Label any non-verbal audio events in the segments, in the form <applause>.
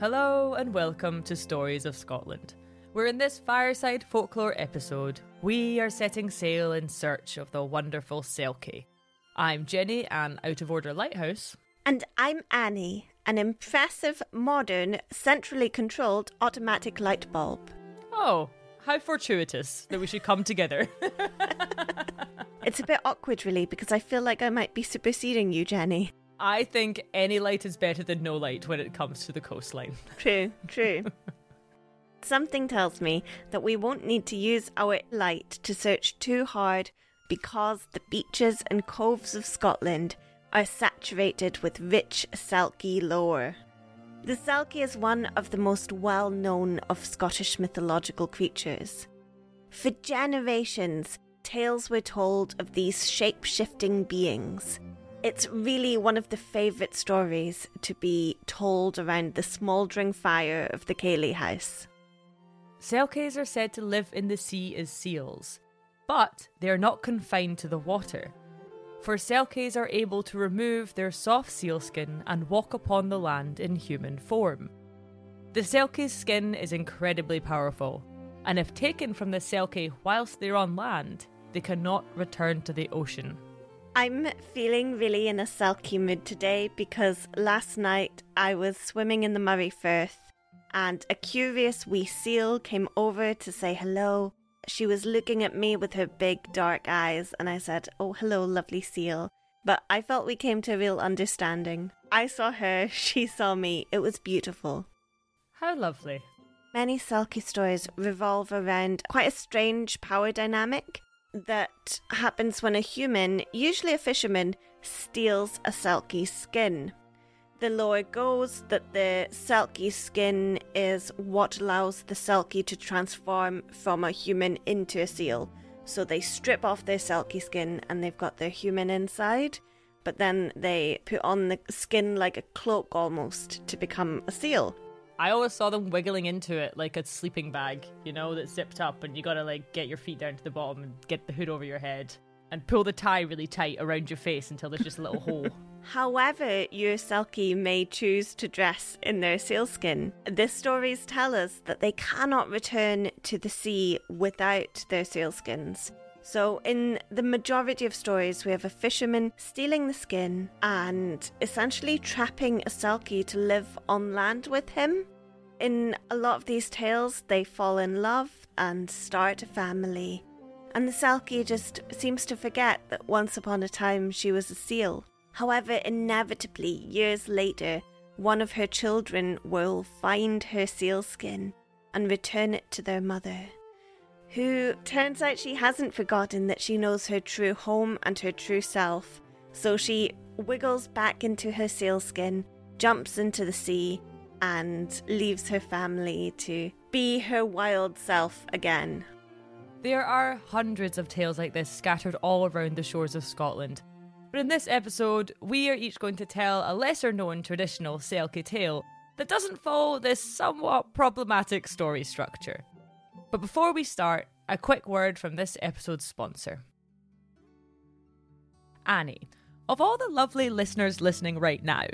Hello and welcome to Stories of Scotland. Where in this fireside folklore episode, we are setting sail in search of the wonderful Selkie. I'm Jenny, an out of order lighthouse. And I'm Annie, an impressive, modern, centrally controlled automatic light bulb. Oh, how fortuitous that we should come together. <laughs> it's a bit awkward, really, because I feel like I might be superseding you, Jenny. I think any light is better than no light when it comes to the coastline. <laughs> True, true. Something tells me that we won't need to use our light to search too hard because the beaches and coves of Scotland are saturated with rich Selkie lore. The Selkie is one of the most well known of Scottish mythological creatures. For generations, tales were told of these shape shifting beings it's really one of the favourite stories to be told around the smouldering fire of the ceilidh house. Selkies are said to live in the sea as seals, but they are not confined to the water. For Selkies are able to remove their soft sealskin and walk upon the land in human form. The Selkie's skin is incredibly powerful, and if taken from the Selkie whilst they're on land, they cannot return to the ocean. I'm feeling really in a Selkie mood today because last night I was swimming in the Moray Firth and a curious wee seal came over to say hello. She was looking at me with her big dark eyes and I said, Oh, hello, lovely seal. But I felt we came to a real understanding. I saw her, <laughs> she saw me. It was beautiful. How lovely. Many Selkie stories revolve around quite a strange power dynamic that happens when a human, usually a fisherman, steals a selkie skin. The lore goes that the selkie skin is what allows the selkie to transform from a human into a seal. So they strip off their selkie skin and they've got their human inside, but then they put on the skin like a cloak almost to become a seal. I always saw them wiggling into it like a sleeping bag, you know, that's zipped up, and you gotta like get your feet down to the bottom and get the hood over your head and pull the tie really tight around your face until there's just a little hole. <laughs> However, your Selkie may choose to dress in their sealskin, the stories tell us that they cannot return to the sea without their sealskins. So, in the majority of stories, we have a fisherman stealing the skin and essentially trapping a Selkie to live on land with him. In a lot of these tales, they fall in love and start a family. And the Selkie just seems to forget that once upon a time she was a seal. However, inevitably, years later, one of her children will find her sealskin and return it to their mother who turns out she hasn't forgotten that she knows her true home and her true self. So she wiggles back into her sealskin, jumps into the sea, and leaves her family to be her wild self again. There are hundreds of tales like this scattered all around the shores of Scotland. But in this episode, we are each going to tell a lesser known traditional Selkie tale that doesn't follow this somewhat problematic story structure. But before we start, a quick word from this episode's sponsor. Annie, of all the lovely listeners listening right now,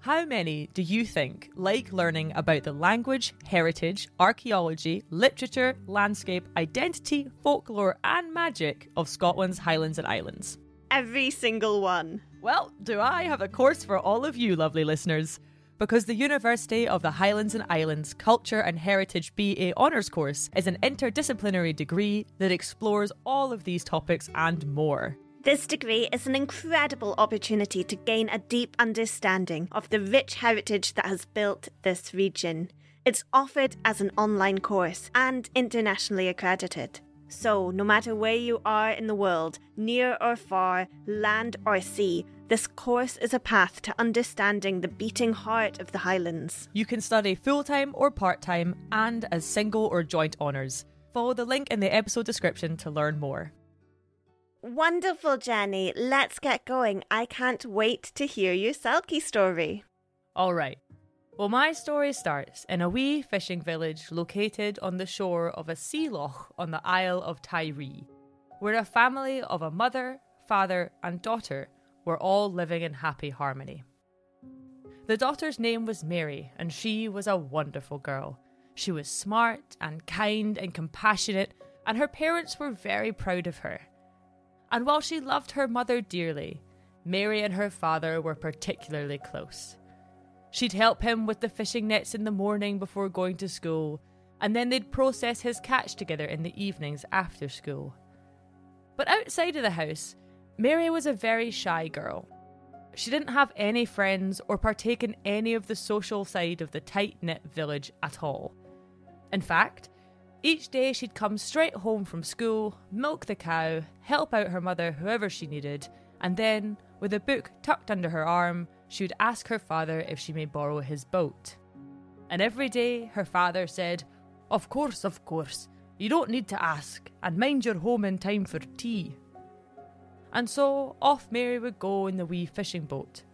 how many do you think like learning about the language, heritage, archaeology, literature, landscape, identity, folklore, and magic of Scotland's Highlands and Islands? Every single one. Well, do I have a course for all of you, lovely listeners? Because the University of the Highlands and Islands Culture and Heritage BA Honours course is an interdisciplinary degree that explores all of these topics and more. This degree is an incredible opportunity to gain a deep understanding of the rich heritage that has built this region. It's offered as an online course and internationally accredited. So, no matter where you are in the world, near or far, land or sea, this course is a path to understanding the beating heart of the Highlands. You can study full time or part time and as single or joint honours. Follow the link in the episode description to learn more. Wonderful, Jenny. Let's get going. I can't wait to hear your Selkie story. All right. Well, my story starts in a wee fishing village located on the shore of a sea loch on the Isle of Tiree, where a family of a mother, father, and daughter were all living in happy harmony. The daughter's name was Mary, and she was a wonderful girl. She was smart and kind and compassionate, and her parents were very proud of her. And while she loved her mother dearly, Mary and her father were particularly close. She'd help him with the fishing nets in the morning before going to school, and then they'd process his catch together in the evenings after school. But outside of the house, Mary was a very shy girl. She didn't have any friends or partake in any of the social side of the tight knit village at all. In fact, each day she'd come straight home from school, milk the cow, help out her mother whoever she needed, and then, with a book tucked under her arm, she would ask her father if she may borrow his boat. And every day her father said, Of course, of course, you don't need to ask, and mind you're home in time for tea. And so off Mary would go in the wee fishing boat.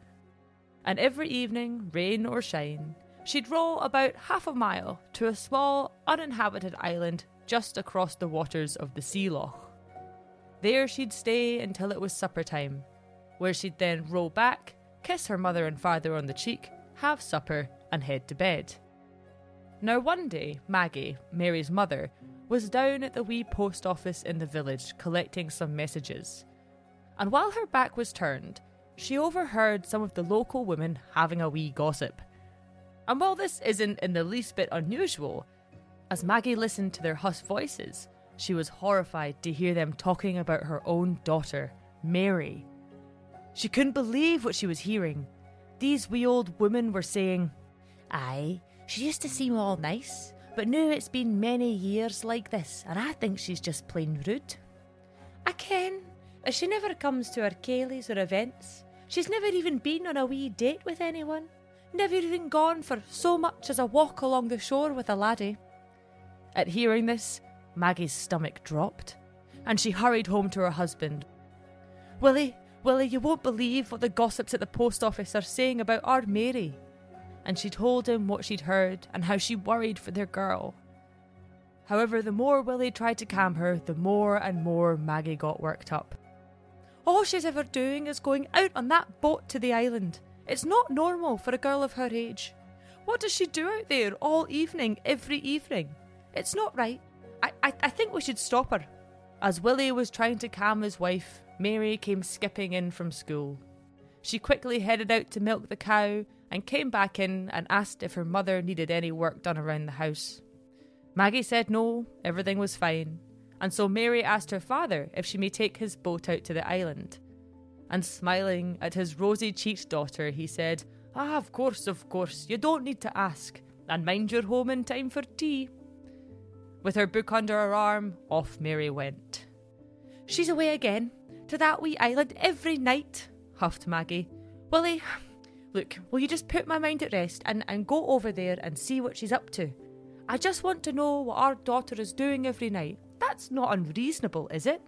And every evening, rain or shine, she'd row about half a mile to a small, uninhabited island just across the waters of the sea loch. There she'd stay until it was supper time, where she'd then row back, kiss her mother and father on the cheek, have supper, and head to bed. Now, one day, Maggie, Mary's mother, was down at the wee post office in the village collecting some messages. And while her back was turned, she overheard some of the local women having a wee gossip. And while this isn't in the least bit unusual, as Maggie listened to their hushed voices, she was horrified to hear them talking about her own daughter, Mary. She couldn't believe what she was hearing. These wee old women were saying, Aye, she used to seem all nice, but now it's been many years like this, and I think she's just plain rude. I ken, as she never comes to our ceilidhs or events. She's never even been on a wee date with anyone, never even gone for so much as a walk along the shore with a laddie. At hearing this, Maggie's stomach dropped, and she hurried home to her husband. Willie, Willie, you won't believe what the gossips at the post office are saying about our Mary. And she told him what she'd heard and how she worried for their girl. However, the more Willie tried to calm her, the more and more Maggie got worked up. All she's ever doing is going out on that boat to the island. It's not normal for a girl of her age. What does she do out there all evening, every evening? It's not right. I, I, I think we should stop her. As Willie was trying to calm his wife, Mary came skipping in from school. She quickly headed out to milk the cow and came back in and asked if her mother needed any work done around the house. Maggie said no, everything was fine, and so Mary asked her father if she may take his boat out to the island. And smiling at his rosy cheeked daughter, he said, Ah, of course, of course, you don't need to ask, and mind you're home in time for tea. With her book under her arm, off Mary went. She's away again, to that wee island every night, huffed Maggie. Willie, look, will you just put my mind at rest and, and go over there and see what she's up to? I just want to know what our daughter is doing every night. That's not unreasonable, is it?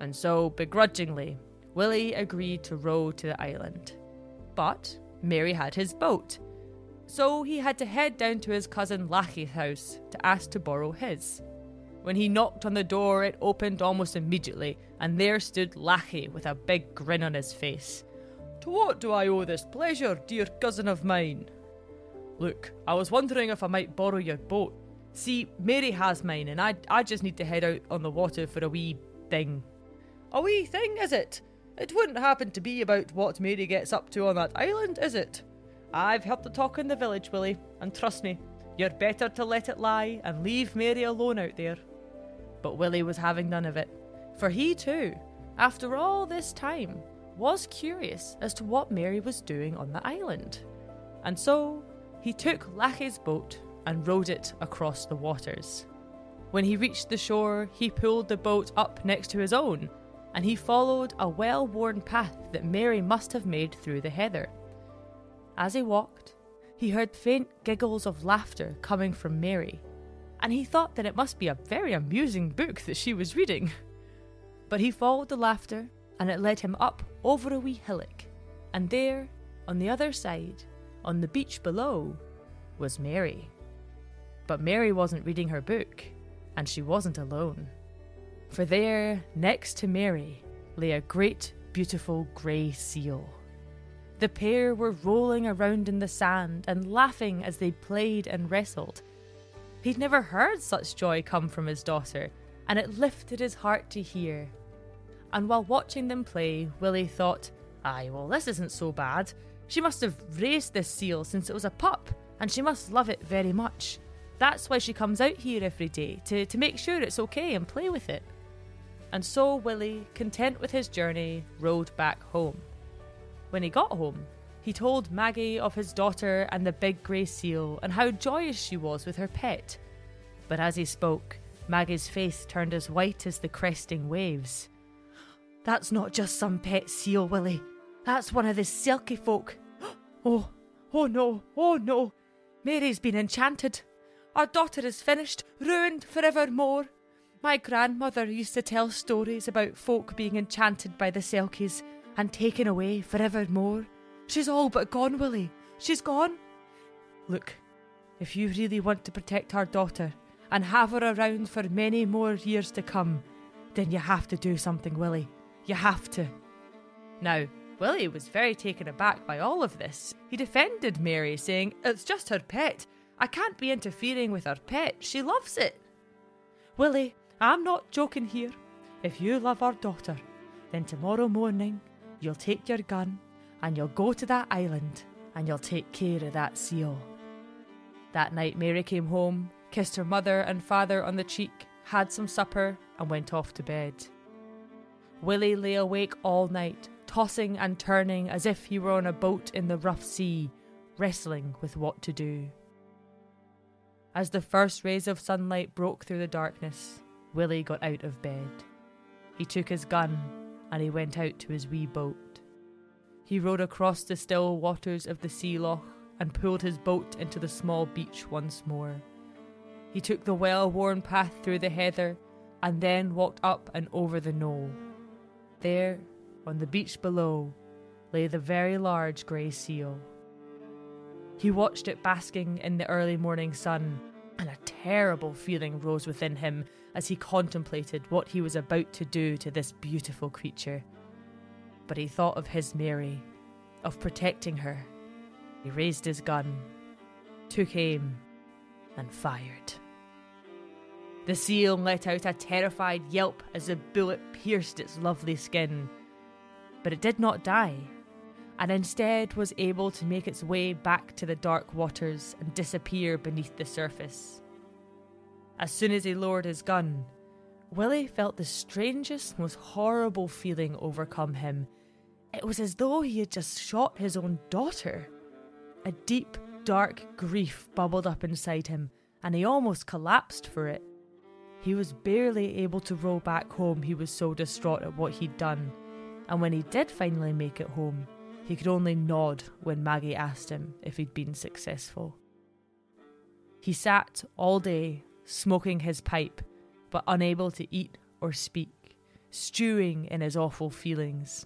And so, begrudgingly, Willie agreed to row to the island. But Mary had his boat, so he had to head down to his cousin Lachie's house to ask to borrow his. When he knocked on the door, it opened almost immediately, and there stood Lachie with a big grin on his face. To what do I owe this pleasure, dear cousin of mine? Look, I was wondering if I might borrow your boat. See, Mary has mine, and I, I just need to head out on the water for a wee thing. A wee thing, is it? It wouldn't happen to be about what Mary gets up to on that island, is it? I've helped the talk in the village, Willie, and trust me, you're better to let it lie and leave Mary alone out there. But Willie was having none of it, for he too, after all this time, was curious as to what Mary was doing on the island. And so he took Lachie's boat and rowed it across the waters. When he reached the shore, he pulled the boat up next to his own, and he followed a well worn path that Mary must have made through the heather. As he walked, he heard faint giggles of laughter coming from Mary, and he thought that it must be a very amusing book that she was reading. But he followed the laughter, and it led him up over a wee hillock, and there, on the other side, on the beach below, was Mary. But Mary wasn't reading her book, and she wasn't alone. For there, next to Mary, lay a great, beautiful grey seal. The pair were rolling around in the sand and laughing as they played and wrestled. He'd never heard such joy come from his daughter, and it lifted his heart to hear. And while watching them play, Willie thought, Aye, well, this isn't so bad. She must have raised this seal since it was a pup, and she must love it very much. That's why she comes out here every day, to, to make sure it's okay and play with it. And so Willie, content with his journey, rowed back home. When he got home, he told Maggie of his daughter and the big grey seal and how joyous she was with her pet. But as he spoke, Maggie's face turned as white as the cresting waves. That's not just some pet seal, Willie. That's one of the Selkie folk. <gasps> Oh, oh no, oh no. Mary's been enchanted. Our daughter is finished, ruined forevermore. My grandmother used to tell stories about folk being enchanted by the Selkies and taken away forevermore. She's all but gone, Willie. She's gone. Look, if you really want to protect our daughter and have her around for many more years to come, then you have to do something, Willie. You have to. Now, Willie was very taken aback by all of this. He defended Mary, saying, It's just her pet. I can't be interfering with her pet. She loves it. Willie, I'm not joking here. If you love our daughter, then tomorrow morning you'll take your gun and you'll go to that island and you'll take care of that seal. That night, Mary came home, kissed her mother and father on the cheek, had some supper, and went off to bed. Willie lay awake all night, tossing and turning as if he were on a boat in the rough sea, wrestling with what to do. As the first rays of sunlight broke through the darkness, Willie got out of bed. He took his gun and he went out to his wee boat. He rowed across the still waters of the sea loch and pulled his boat into the small beach once more. He took the well worn path through the heather and then walked up and over the knoll. There, on the beach below, lay the very large grey seal. He watched it basking in the early morning sun, and a terrible feeling rose within him as he contemplated what he was about to do to this beautiful creature. But he thought of his Mary, of protecting her. He raised his gun, took aim, and fired. The seal let out a terrified yelp as the bullet pierced its lovely skin. But it did not die and instead was able to make its way back to the dark waters and disappear beneath the surface. As soon as he lowered his gun, Willie felt the strangest, most horrible feeling overcome him. It was as though he had just shot his own daughter. A deep, dark grief bubbled up inside him, and he almost collapsed for it. He was barely able to row back home, he was so distraught at what he'd done. And when he did finally make it home, he could only nod when Maggie asked him if he'd been successful. He sat all day, smoking his pipe, but unable to eat or speak, stewing in his awful feelings.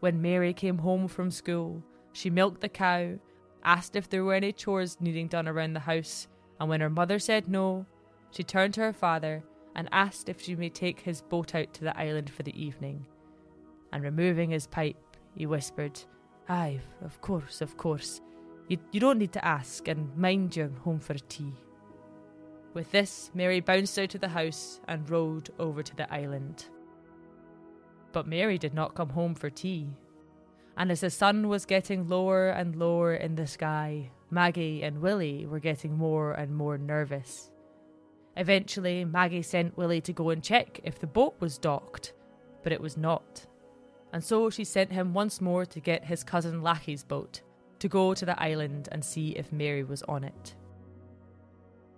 When Mary came home from school, she milked the cow, asked if there were any chores needing done around the house, and when her mother said no, she turned to her father and asked if she may take his boat out to the island for the evening. And removing his pipe, he whispered. Aye, of course, of course. You, you don't need to ask, and mind you're home for tea. With this, Mary bounced out of the house and rowed over to the island. But Mary did not come home for tea. And as the sun was getting lower and lower in the sky, Maggie and Willie were getting more and more nervous. Eventually, Maggie sent Willie to go and check if the boat was docked, but it was not and so she sent him once more to get his cousin Lachie's boat to go to the island and see if Mary was on it.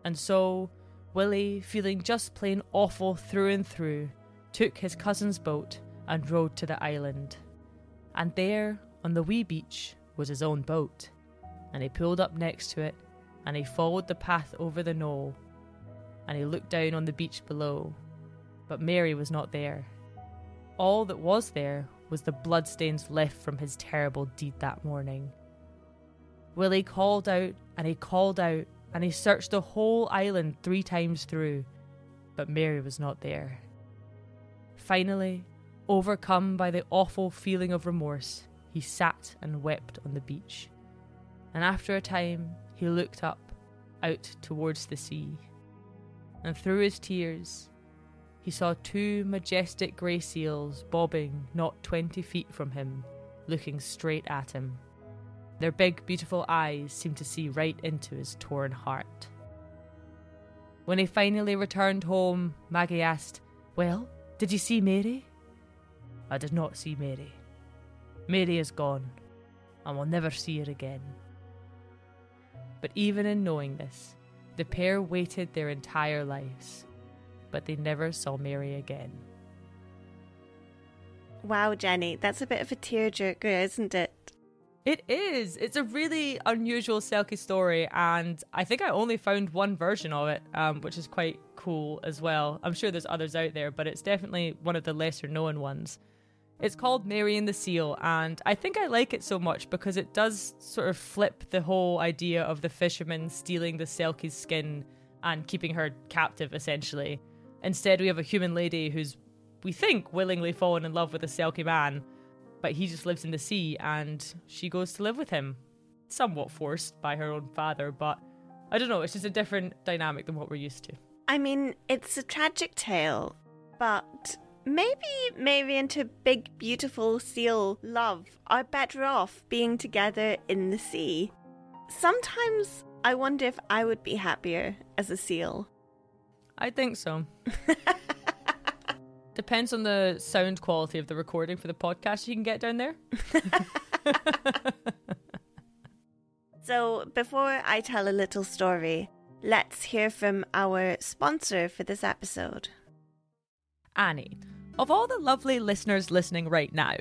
And so, Willie, feeling just plain awful through and through, took his cousin's boat and rowed to the island. And there, on the wee beach, was his own boat. And he pulled up next to it, and he followed the path over the knoll, and he looked down on the beach below. But Mary was not there. All that was there was the bloodstains left from his terrible deed that morning. Willie called out and he called out and he searched the whole island three times through, but Mary was not there. Finally, overcome by the awful feeling of remorse, he sat and wept on the beach. And after a time, he looked up, out towards the sea. And through his tears, he saw two majestic grey seals bobbing not twenty feet from him, looking straight at him. Their big, beautiful eyes seemed to see right into his torn heart. When he finally returned home, Maggie asked, Well, did you see Mary? I did not see Mary. Mary is gone, and will never see her again. But even in knowing this, the pair waited their entire lives, but they never saw Mary again. Wow, Jenny, that's a bit of a tearjerker, isn't it? It is. It's a really unusual Selkie story, and I think I only found one version of it, um, which is quite cool as well. I'm sure there's others out there, but it's definitely one of the lesser known ones. It's called Mary and the Seal, and I think I like it so much because it does sort of flip the whole idea of the fisherman stealing the Selkie's skin and keeping her captive, essentially. Instead, we have a human lady who's, we think, willingly fallen in love with a Selkie man but he just lives in the sea and she goes to live with him. Somewhat forced by her own father, but I don't know, it's just a different dynamic than what we're used to. I mean, it's a tragic tale, but maybe Mary and her big, beautiful seal love are better off being together in the sea. Sometimes I wonder if I would be happier as a seal. I think so. <laughs> Depends on the sound quality of the recording for the podcast you can get down there. <laughs> so, before I tell a little story, let's hear from our sponsor for this episode. Annie, of all the lovely listeners listening right now,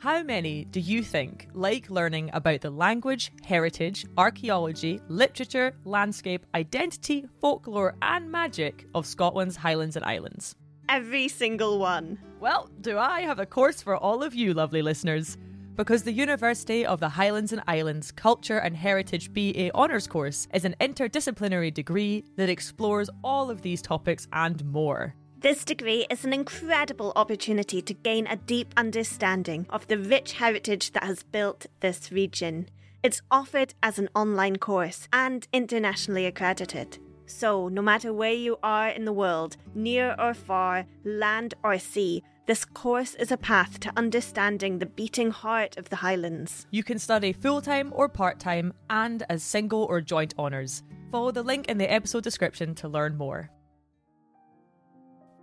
how many do you think like learning about the language, heritage, archaeology, literature, landscape, identity, folklore, and magic of Scotland's Highlands and Islands? Every single one. Well, do I have a course for all of you, lovely listeners? Because the University of the Highlands and Islands Culture and Heritage BA Honours course is an interdisciplinary degree that explores all of these topics and more. This degree is an incredible opportunity to gain a deep understanding of the rich heritage that has built this region. It's offered as an online course and internationally accredited. So, no matter where you are in the world, near or far, land or sea, this course is a path to understanding the beating heart of the Highlands. You can study full time or part time and as single or joint honours. Follow the link in the episode description to learn more.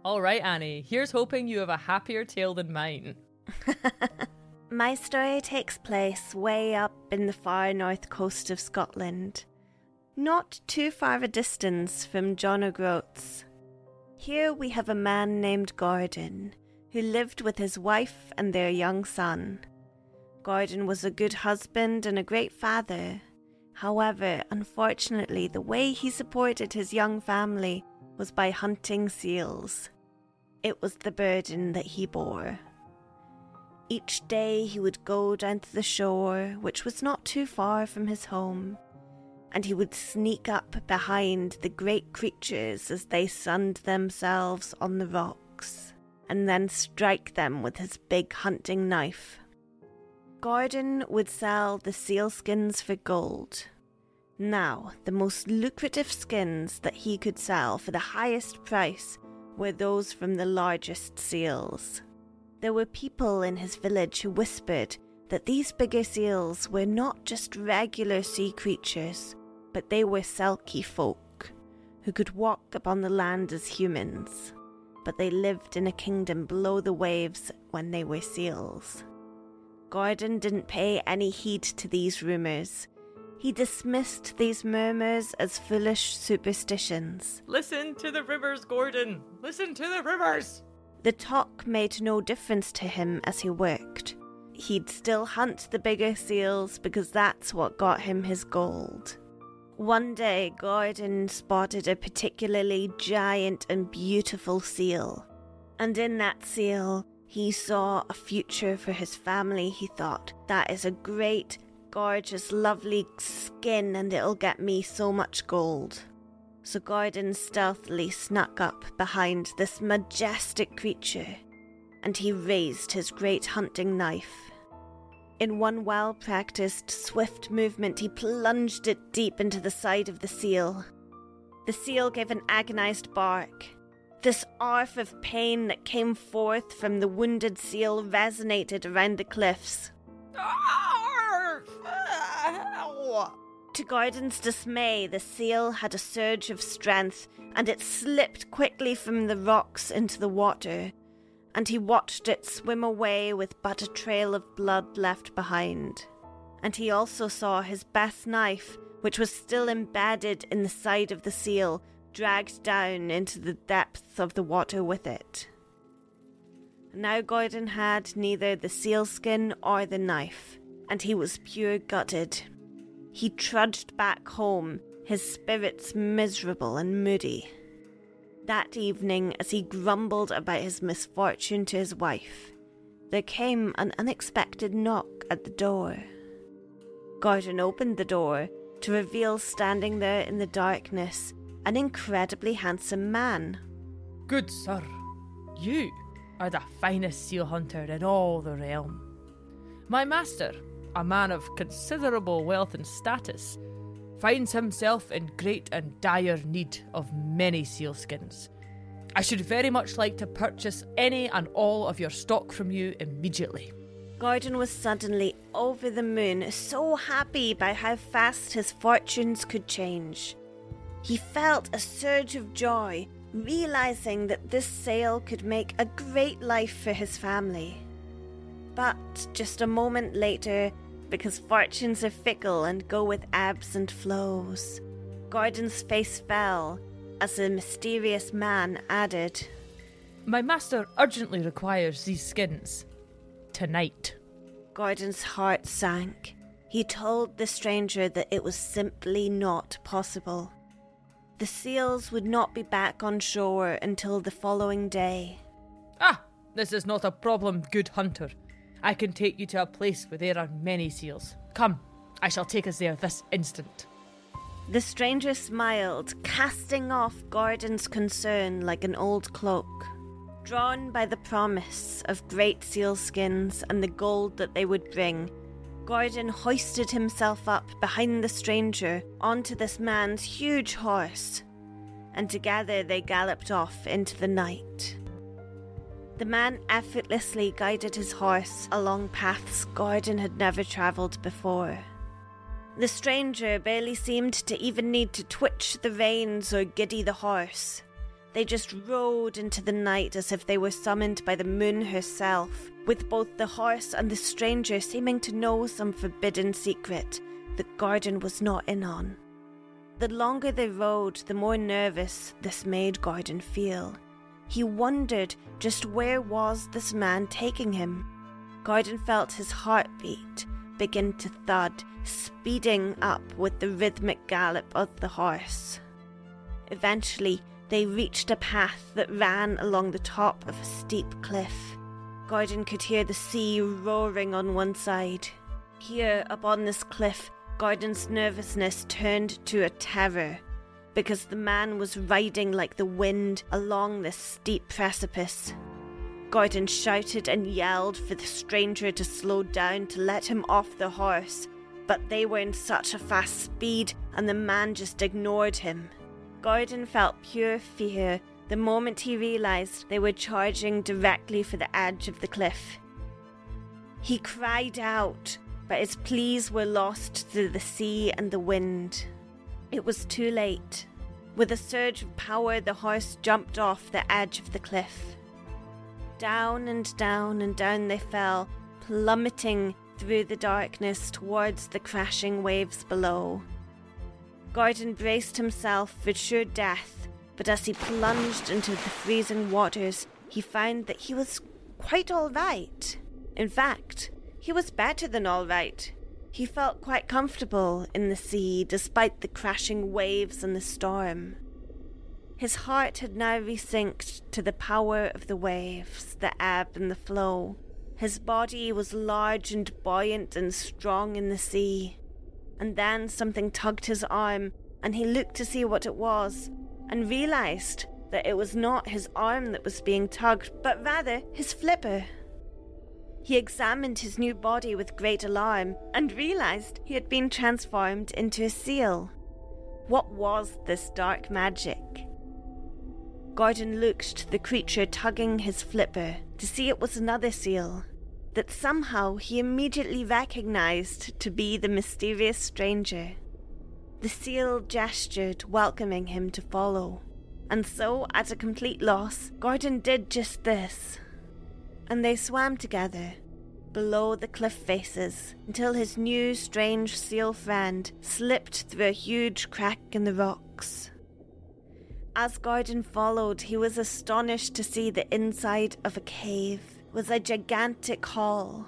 All right, Annie, here's hoping you have a happier tale than mine. <laughs> My story takes place way up in the far north coast of Scotland not too far a distance from John O'Groats. Here we have a man named Gordon, who lived with his wife and their young son. Gordon was a good husband and a great father. However, unfortunately, the way he supported his young family was by hunting seals. It was the burden that he bore. Each day he would go down to the shore, which was not too far from his home and he would sneak up behind the great creatures as they sunned themselves on the rocks, and then strike them with his big hunting knife. Gordon would sell the sealskins for gold. Now, the most lucrative skins that he could sell for the highest price were those from the largest seals. There were people in his village who whispered that these bigger seals were not just regular sea creatures, but they were Selkie folk who could walk upon the land as humans, but they lived in a kingdom below the waves when they were seals. Gordon didn't pay any heed to these rumours. He dismissed these murmurs as foolish superstitions. Listen to the rivers, Gordon! Listen to the rivers! The talk made no difference to him as he worked. He'd still hunt the bigger seals because that's what got him his gold. One day, Gordon spotted a particularly giant and beautiful seal. And in that seal, he saw a future for his family. He thought, that is a great, gorgeous, lovely skin, and it'll get me so much gold. So Gordon stealthily snuck up behind this majestic creature, and he raised his great hunting knife. In one well practiced, swift movement, he plunged it deep into the side of the seal. The seal gave an agonized bark. This arf of pain that came forth from the wounded seal resonated around the cliffs. Ah! To Gordon's dismay, the seal had a surge of strength and it slipped quickly from the rocks into the water, and he watched it swim away with but a trail of blood left behind. And he also saw his best knife, which was still embedded in the side of the seal, dragged down into the depths of the water with it. Now Gordon had neither the sealskin or the knife, and he was pure gutted. He trudged back home, his spirits miserable and moody. That evening, as he grumbled about his misfortune to his wife, there came an unexpected knock at the door. Gordon opened the door to reveal standing there in the darkness an incredibly handsome man. Good sir, you are the finest seal hunter in all the realm. My master, a man of considerable wealth and status, finds himself in great and dire need of many sealskins. I should very much like to purchase any and all of your stock from you immediately. Gordon was suddenly over the moon, so happy by how fast his fortunes could change. He felt a surge of joy, realizing that this sale could make a great life for his family. But just a moment later, because fortunes are fickle and go with ebbs and flows, Gordon's face fell as the mysterious man added, My master urgently requires these skins. Tonight. Gordon's heart sank. He told the stranger that it was simply not possible. The seals would not be back on shore until the following day. Ah, this is not a problem, good hunter. I can take you to a place where there are many seals. Come, I shall take us there this instant. The stranger smiled, casting off Gordon's concern like an old cloak. Drawn by the promise of great sealskins and the gold that they would bring, Gordon hoisted himself up behind the stranger onto this man's huge horse, and together they galloped off into the night. The man effortlessly guided his horse along paths Gordon had never travelled before. The stranger barely seemed to even need to twitch the reins or giddy the horse. They just rode into the night as if they were summoned by the moon herself, with both the horse and the stranger seeming to know some forbidden secret that Gordon was not in on. The longer they rode, the more nervous this made Gordon feel. He wondered just where was this man taking him. Gordon felt his heartbeat begin to thud, speeding up with the rhythmic gallop of the horse. Eventually, they reached a path that ran along the top of a steep cliff. Gordon could hear the sea roaring on one side. Here, upon this cliff, Gordon's nervousness turned to a terror because the man was riding like the wind along this steep precipice. Gordon shouted and yelled for the stranger to slow down to let him off the horse, but they were in such a fast speed and the man just ignored him. Gordon felt pure fear the moment he realized they were charging directly for the edge of the cliff. He cried out, but his pleas were lost to the sea and the wind. It was too late. With a surge of power, the horse jumped off the edge of the cliff. Down and down and down they fell, plummeting through the darkness towards the crashing waves below. Gordon braced himself for sure death, but as he plunged into the freezing waters, he found that he was quite all right. In fact, he was better than all right. He felt quite comfortable in the sea despite the crashing waves and the storm. His heart had now resynced to the power of the waves, the ebb and the flow. His body was large and buoyant and strong in the sea. And then something tugged his arm, and he looked to see what it was, and realized that it was not his arm that was being tugged, but rather his flipper. He examined his new body with great alarm and realized he had been transformed into a seal. What was this dark magic? Gordon looked to the creature tugging his flipper to see it was another seal that somehow he immediately recognized to be the mysterious stranger. The seal gestured, welcoming him to follow. And so, at a complete loss, Gordon did just this and they swam together below the cliff faces until his new strange seal friend slipped through a huge crack in the rocks. As Gordon followed, he was astonished to see the inside of a cave was a gigantic hall.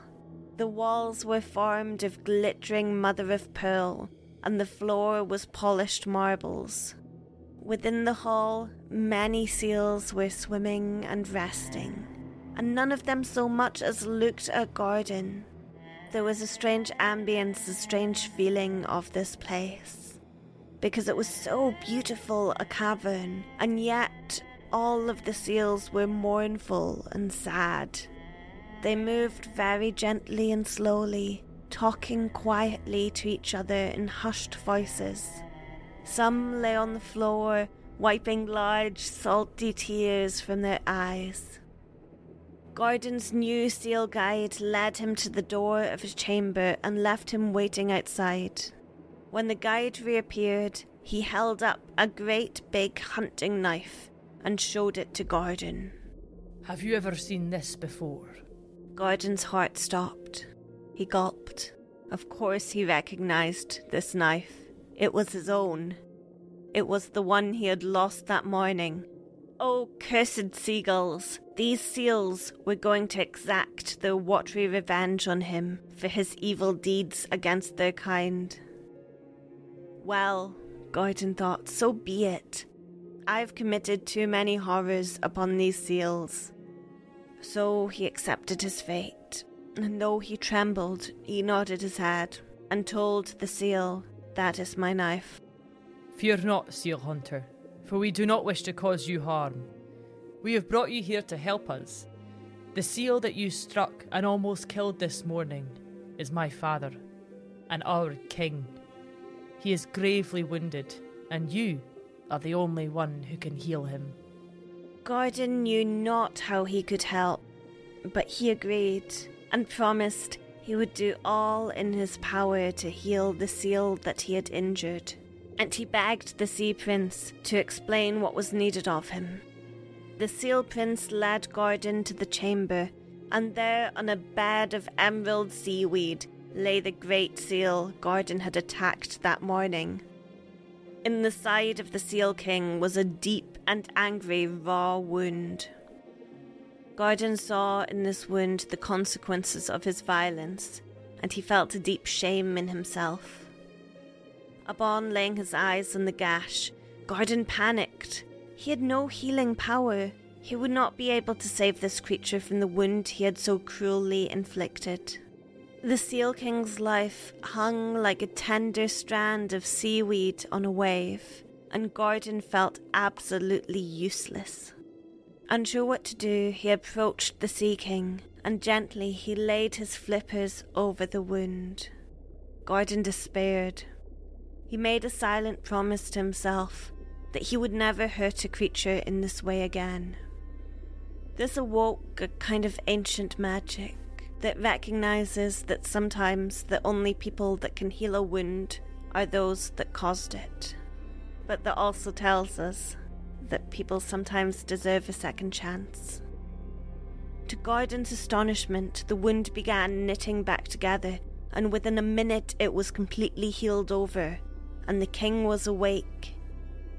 The walls were formed of glittering mother of pearl, and the floor was polished marbles. Within the hall, many seals were swimming and resting and none of them so much as looked at Gordon. There was a strange ambience, a strange feeling of this place. Because it was so beautiful a cavern, and yet all of the seals were mournful and sad. They moved very gently and slowly, talking quietly to each other in hushed voices. Some lay on the floor, wiping large, salty tears from their eyes. Gordon's new seal guide led him to the door of his chamber and left him waiting outside. When the guide reappeared, he held up a great big hunting knife and showed it to Gordon. Have you ever seen this before? Gordon's heart stopped. He gulped. Of course, he recognized this knife. It was his own. It was the one he had lost that morning Oh, cursed seagulls! These seals were going to exact their watery revenge on him for his evil deeds against their kind. Well, Gordon thought, so be it. I've committed too many horrors upon these seals. So he accepted his fate, and though he trembled, he nodded his head and told the seal, That is my knife. Fear not, seal hunter for we do not wish to cause you harm. We have brought you here to help us. The seal that you struck and almost killed this morning is my father, and our king. He is gravely wounded, and you are the only one who can heal him. Gordon knew not how he could help, but he agreed and promised he would do all in his power to heal the seal that he had injured and he begged the Sea Prince to explain what was needed of him. The Seal Prince led Gordon to the chamber, and there, on a bed of emerald seaweed, lay the great seal Gordon had attacked that morning. In the side of the Seal King was a deep and angry raw wound. Gordon saw in this wound the consequences of his violence, and he felt a deep shame in himself. Upon laying his eyes on the gash, Gordon panicked. He had no healing power. He would not be able to save this creature from the wound he had so cruelly inflicted. The Seal King's life hung like a tender strand of seaweed on a wave, and Gordon felt absolutely useless. Unsure what to do, he approached the Sea King, and gently he laid his flippers over the wound. Gordon despaired, he made a silent promise to himself that he would never hurt a creature in this way again. This awoke a kind of ancient magic that recognizes that sometimes the only people that can heal a wound are those that caused it, but that also tells us that people sometimes deserve a second chance. To Gordon's astonishment, the wound began knitting back together, and within a minute it was completely healed over and the king was awake.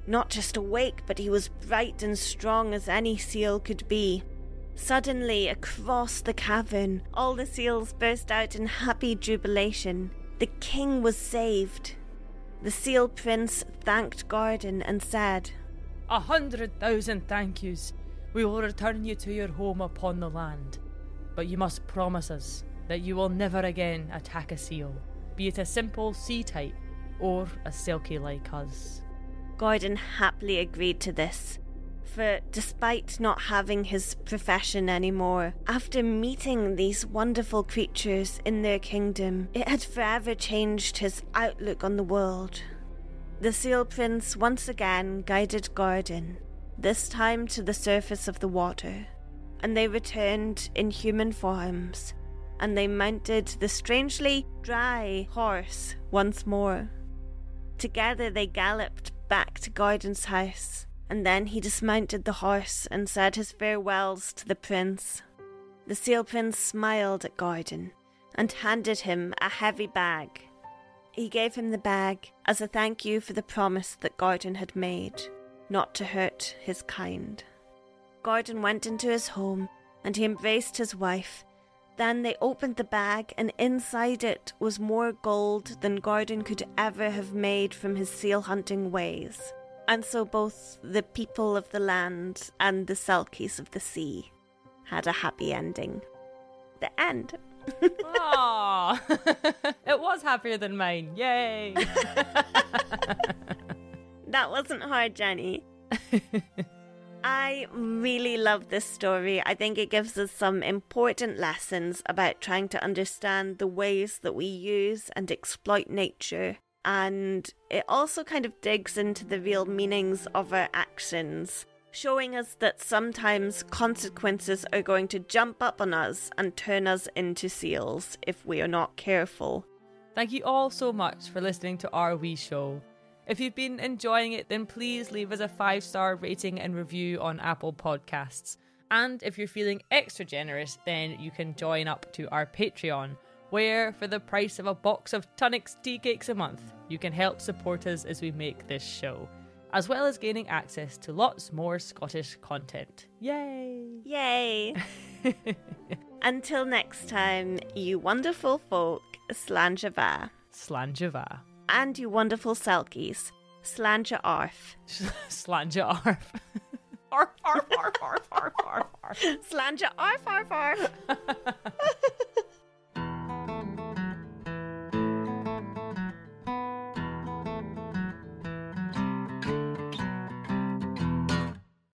Not just awake, but he was bright and strong as any seal could be. Suddenly, across the cavern, all the seals burst out in happy jubilation. The king was saved. The seal prince thanked Gordon and said, A hundred thousand thank yous. We will return you to your home upon the land. But you must promise us that you will never again attack a seal, be it a simple sea type or a Selkie like us. Gordon happily agreed to this, For despite not having his profession anymore, after meeting these wonderful creatures in their kingdom, it had forever changed his outlook on the world. The Seal Prince once again guided Gordon, this time to the surface of the water, and they returned in human forms, and they mounted the strangely dry horse once more. Together they galloped back to Gordon's house, and then he dismounted the horse and said his farewells to the prince. The Seal Prince smiled at Gordon and handed him a heavy bag. He gave him the bag as a thank you for the promise that Gordon had made, not to hurt his kind. Gordon went into his home and he embraced his wife. Then they opened the bag, and inside it was more gold than Gordon could ever have made from his seal hunting ways. And so both the people of the land and the Selkies of the sea had a happy ending. The end. Aww. <laughs> it was happier than mine. Yay. <laughs> that wasn't hard, Jenny. <laughs> I really love this story. I think it gives us some important lessons about trying to understand the ways that we use and exploit nature. And it also kind of digs into the real meanings of our actions, showing us that sometimes consequences are going to jump up on us and turn us into seals if we are not careful. Thank you all so much for listening to our wee show. If you've been enjoying it, then please leave us a five star rating and review on Apple Podcasts. And if you're feeling extra generous, then you can join up to our Patreon, where, for the price of a box of Tunnock's tea cakes a month, you can help support us as we make this show, as well as gaining access to lots more Scottish content. Yay! Yay! <laughs> Until next time, you wonderful folk, Slàinte mhath. Slanjava and you wonderful Selkies. Slanja Arf. <laughs> Slanja Arf. arf, arf, arf, arf, arf, arf, arf. Slanja Arf, arf, arf. <laughs>